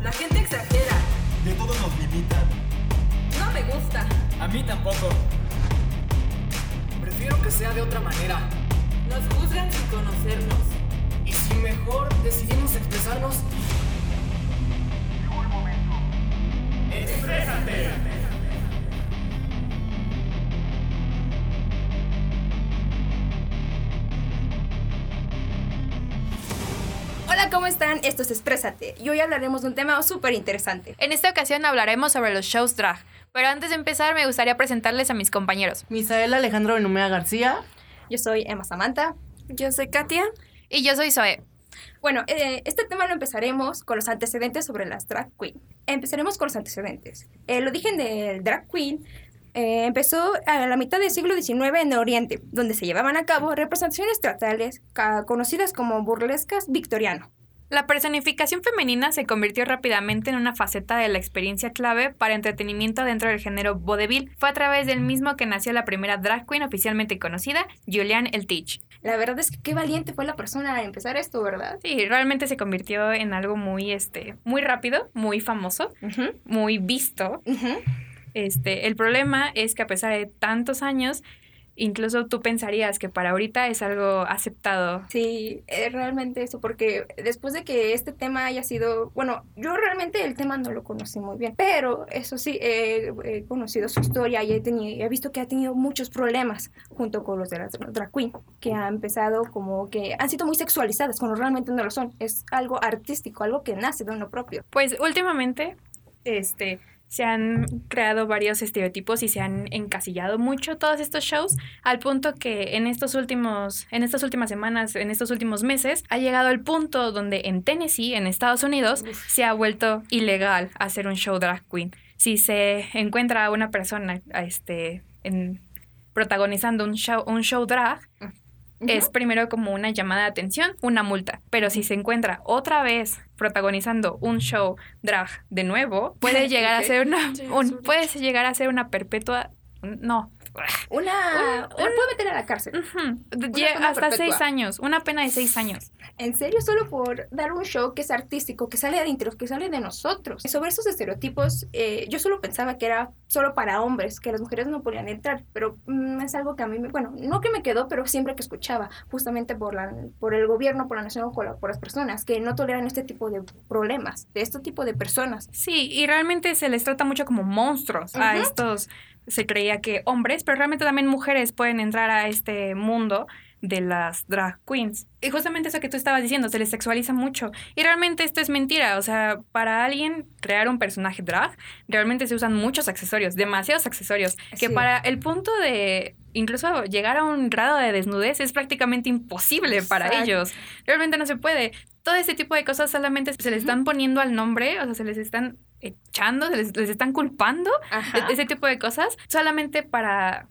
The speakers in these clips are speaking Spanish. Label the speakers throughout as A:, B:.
A: La gente exagera.
B: De todo nos limitan.
A: No me gusta.
C: A mí tampoco. Prefiero que sea de otra manera.
A: Nos juzgan sin conocernos.
C: Y si mejor decidimos expresarnos.
D: Están? Esto es Exprésate y hoy hablaremos de un tema súper interesante.
E: En esta ocasión hablaremos sobre los shows drag. Pero antes de empezar, me gustaría presentarles a mis compañeros.
F: Misael Alejandro Benumea García.
D: Yo soy Emma Samantha.
A: Yo soy Katia.
E: Y yo soy Zoe.
D: Bueno, eh, este tema lo empezaremos con los antecedentes sobre las drag queen. Empezaremos con los antecedentes. El origen del drag queen eh, empezó a la mitad del siglo XIX en el Oriente, donde se llevaban a cabo representaciones teatrales conocidas como burlescas victoriano.
E: La personificación femenina se convirtió rápidamente en una faceta de la experiencia clave para entretenimiento dentro del género vaudeville. Fue a través del mismo que nació la primera drag queen oficialmente conocida, Julianne Eltich.
D: La verdad es que qué valiente fue la persona a empezar esto, ¿verdad?
E: Sí, realmente se convirtió en algo muy, este, muy rápido, muy famoso, muy visto. Este, el problema es que a pesar de tantos años, incluso tú pensarías que para ahorita es algo aceptado.
D: Sí, es realmente eso, porque después de que este tema haya sido, bueno, yo realmente el tema no lo conocí muy bien, pero eso sí, he, he conocido su historia y he, tenido, he visto que ha tenido muchos problemas junto con los de la drag queen, que han empezado como que han sido muy sexualizadas, cuando realmente no lo son. Es algo artístico, algo que nace de uno propio.
E: Pues últimamente, este, se han creado varios estereotipos y se han encasillado mucho todos estos shows, al punto que en estos últimos, en estas últimas semanas, en estos últimos meses, ha llegado el punto donde en Tennessee, en Estados Unidos, se ha vuelto ilegal hacer un show drag queen. Si se encuentra a una persona, a este, en, protagonizando un show, un show drag, es primero como una llamada de atención, una multa. Pero si se encuentra otra vez protagonizando un show drag de nuevo, puede llegar a ser una, un- puede llegar a ser una perpetua, no,
D: Una, una puede meter a la cárcel. Pena
E: hasta
D: perpetua.
E: seis años, una pena de seis años.
D: En serio, solo por dar un show que es artístico, que sale de adentro, que sale de nosotros. Sobre esos estereotipos, eh, yo solo pensaba que era solo para hombres, que las mujeres no podían entrar, pero mm, es algo que a mí, me, bueno, no que me quedó, pero siempre que escuchaba, justamente por, la, por el gobierno, por la nación, por, por las personas, que no toleran este tipo de problemas, de este tipo de personas.
E: Sí, y realmente se les trata mucho como monstruos a estos, se creía que hombres, pero realmente también mujeres pueden entrar a este mundo de las drag queens. Y justamente eso que tú estabas diciendo, se les sexualiza mucho. Y realmente esto es mentira, o sea, para alguien crear un personaje drag, realmente se usan muchos accesorios, demasiados accesorios, que
D: Sí.
E: para el punto de incluso llegar a un grado de desnudez es prácticamente imposible para ellos. Realmente no se puede. Todo ese tipo de cosas solamente se les están poniendo al nombre, o sea, se les están echando, se les, les están culpando de, de ese tipo de cosas solamente para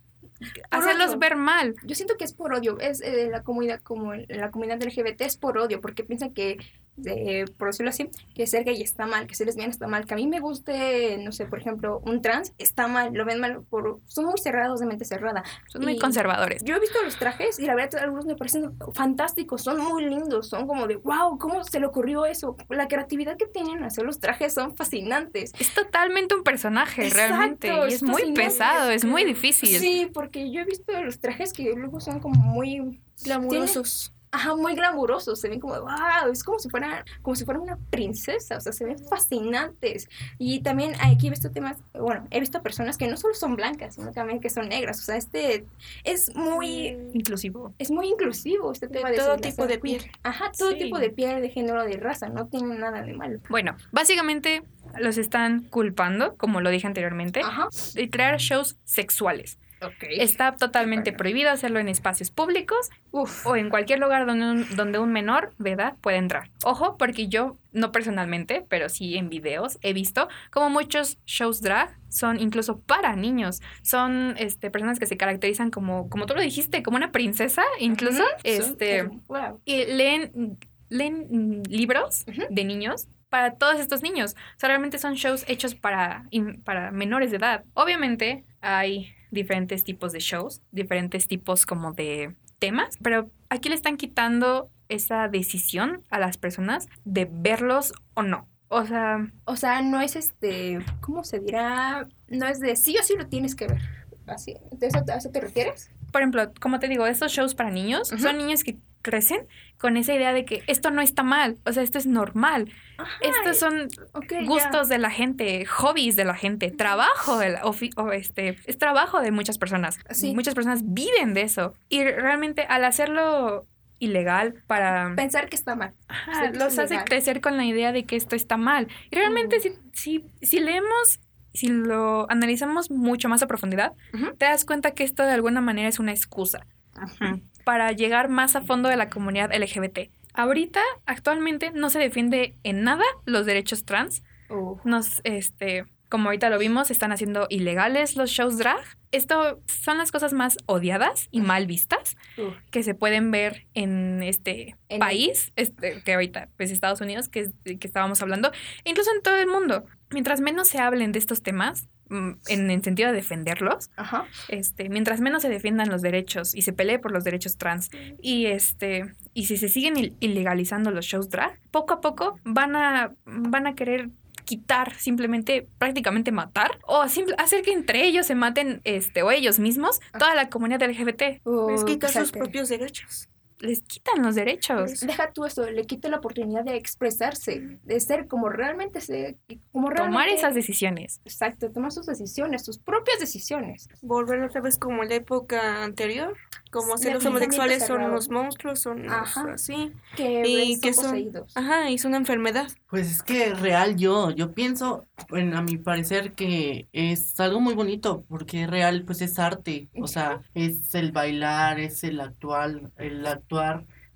E: hacerlos
D: odio.
E: ver mal.
D: Yo siento que es por odio, es eh, la comunidad como la comunidad LGBT es por odio, porque piensan que, eh, por decirlo así, que ser gay está mal, que ser lesbiana está mal, que a mí me guste, no sé, por ejemplo, un trans está mal, lo ven mal, por, son muy cerrados de mente cerrada.
E: Son muy conservadores.
D: Yo he visto los trajes y la verdad algunos me parecen fantásticos, son muy lindos, son como de, wow, ¿cómo se le ocurrió eso? La creatividad que tienen hacer los trajes son fascinantes.
E: Es totalmente un personaje,
D: Exacto,
E: realmente. Y
D: es
E: es muy pesado, es muy difícil.
D: Sí, porque yo he visto los trajes que luego son como muy
A: Glamurosos.
D: Ajá, muy glamurosos, se ven como, wow, es como si fuera, como si fuera una princesa, o sea, se ven fascinantes. Y también aquí he visto temas, bueno, he visto personas que no solo son blancas, sino también que son negras, o sea, este es muy,
E: Inclusivo.
D: es muy inclusivo este tema de
A: todo tipo de piel.
D: Ajá, todo
E: Sí.
D: tipo de piel, de género, de raza, no tiene nada de malo.
E: Bueno, básicamente los están culpando, como lo dije anteriormente,
D: Ajá.
E: de crear shows sexuales.
D: Ok.
E: Está totalmente
D: Bueno.
E: prohibido hacerlo en espacios públicos
D: Uf.
E: o en cualquier lugar donde un, donde un menor de edad puede entrar. Ojo, porque yo, no personalmente, pero sí en videos, he visto como muchos shows drag son incluso para niños. Son este, personas que se caracterizan como, como tú lo dijiste, como una princesa, incluso.
D: Ujú.
E: este,
D: Son- wow.
E: y leen, leen libros
D: Ujú.
E: de niños para todos estos niños. O sea, realmente son shows hechos para, para menores de edad. Obviamente hay diferentes tipos de shows, diferentes tipos como de temas, pero aquí le están quitando esa decisión a las personas de verlos o no. O sea,
D: O sea, no es este, ¿cómo se dirá? No es de sí o sí lo tienes que ver. Así, ¿de eso, ¿A eso te refieres?
E: por ejemplo, como te digo, estos shows para niños son niños que crecen con esa idea de que esto no está mal, o sea, esto es normal. Estos son gustos de la gente, hobbies de la gente, trabajo de la- o este, es trabajo de muchas personas.
D: Sí.
E: Muchas personas viven de eso. Y realmente al hacerlo ilegal para
D: Pensar que está mal.
E: Ajá,
D: ser que
E: los hace crecer con la idea de que esto está mal. Y realmente
D: Mm.
E: si, si, si leemos, si lo analizamos mucho más a profundidad, te das cuenta que esto de alguna manera es una excusa para llegar más a fondo de la comunidad LGBT. Ahorita, actualmente, no se defiende en nada los derechos trans. Nos, este, como ahorita lo vimos, están haciendo ilegales los shows drag. Esto son las cosas más odiadas y mal vistas que se pueden ver en este
D: En el-
E: país, este, que ahorita, pues Estados Unidos, que, que estábamos hablando, e incluso en todo el mundo. Mientras menos se hablen de estos temas, mm, en el sentido de defenderlos,
D: Ajá.
E: este, mientras menos se defiendan los derechos y se pelee por los derechos trans y este y si se siguen il- ilegalizando los shows drag, poco a poco van a van a querer quitar, simplemente prácticamente matar o simple- hacer que entre ellos se maten este o ellos mismos toda la comunidad LGBT.
D: Uf,
G: Es quitar sus propios derechos.
E: Les quitan los derechos.
D: Deja tú eso, le quita la oportunidad de expresarse, de ser como realmente se, como
E: Tomar
D: realmente-
E: esas decisiones.
D: Exacto, tomar sus decisiones, sus propias decisiones.
G: Volver otra vez como la época anterior. Como si los homosexuales son unos monstruos, son unos
D: Ajá.
G: así.
D: Que
G: Y
D: son
G: que son-
D: poseídos.
G: Ajá, y es una enfermedad.
F: Pues es que real yo, yo pienso, bueno, a mi parecer que es algo muy bonito, porque real pues es arte, o sea, es el bailar, es el actual, el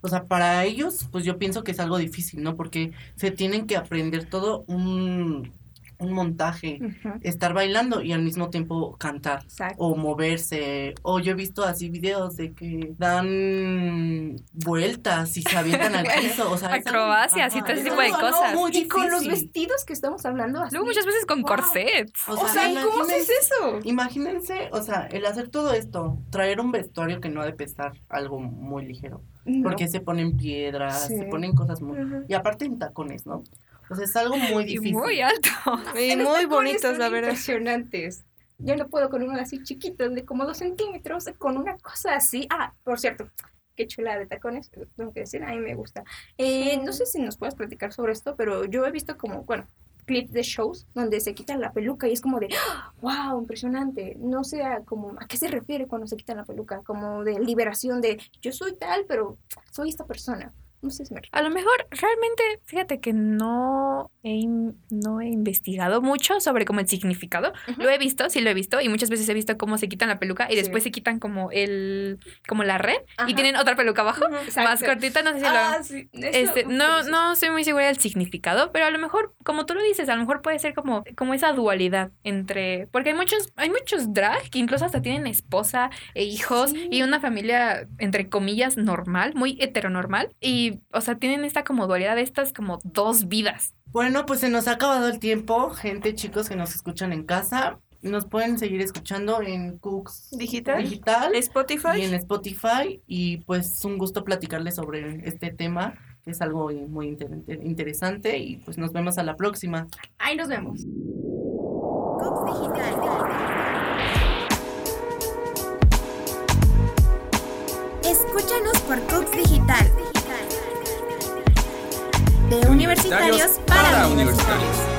F: o sea, para ellos pues yo pienso que es algo difícil, ¿no? Porque se tienen que aprender todo un, un montaje,
D: Ujú,
F: estar bailando y al mismo tiempo cantar.
D: Exacto.
F: O moverse, o yo he visto así videos de que dan vueltas y se avientan al piso, o sea, es
E: Acrobacias y todo ese
F: es
E: tipo de cosas.
F: muy
D: y con los vestidos que estamos hablando así.
E: Luego muchas veces con
D: Wow.
E: corsets.
F: O
D: O sea, ¿cómo haces eso?
F: Imagínense, o sea, el hacer todo esto, traer un vestuario que no ha de pesar algo muy ligero,
D: No.
F: porque se ponen piedras,
D: Sí.
F: se ponen cosas muy...
G: Ujú.
F: Y aparte en tacones, ¿no? O sea, es algo muy
E: Y
F: difícil.
E: muy alto.
G: Y muy bonitos, la verdad.
D: Impresionantes. Yo no puedo con uno así chiquito, de como dos centímetros, con una cosa así. Ah, por cierto, qué chula de tacones, tengo que decir, a mí me gusta. Eh, No sé si nos puedes platicar sobre esto, pero yo he visto como, bueno, clips de shows donde se quitan la peluca y es como de, wow, impresionante. No sé a, como, a qué se refiere cuando se quitan la peluca, como de liberación de, yo soy tal, pero soy esta persona. No sé si me
E: A lo mejor, realmente, fíjate que no he, no he investigado mucho sobre como el significado. Lo he visto, sí lo he visto, y muchas veces he visto cómo se quitan la peluca y
D: Sí.
E: después se quitan como el, como la red
D: Ajá.
E: y tienen otra peluca abajo, más cortita, no sé si lo...
D: Ah, sí, eso-
E: Este, no, no estoy muy segura del significado, pero a lo mejor, como tú lo dices, a lo mejor puede ser como, como esa dualidad entre, porque hay muchos, hay muchos drag que incluso hasta tienen esposa e hijos
D: Sí.
E: y una familia, entre comillas, normal, muy heteronormal, y, o sea, tienen esta como dualidad de estas como dos vidas.
F: Bueno, pues se nos ha acabado el tiempo, gente, chicos que nos escuchan en casa. Nos pueden seguir escuchando en Cooks
G: Digital.
F: Digital
G: Spotify.
F: y en Spotify. Y pues un gusto platicarles sobre este tema, que es algo muy inter- interesante. Y pues nos vemos a la próxima.
D: Ahí nos vemos.
H: Escúchanos universitarios para
I: universitarios.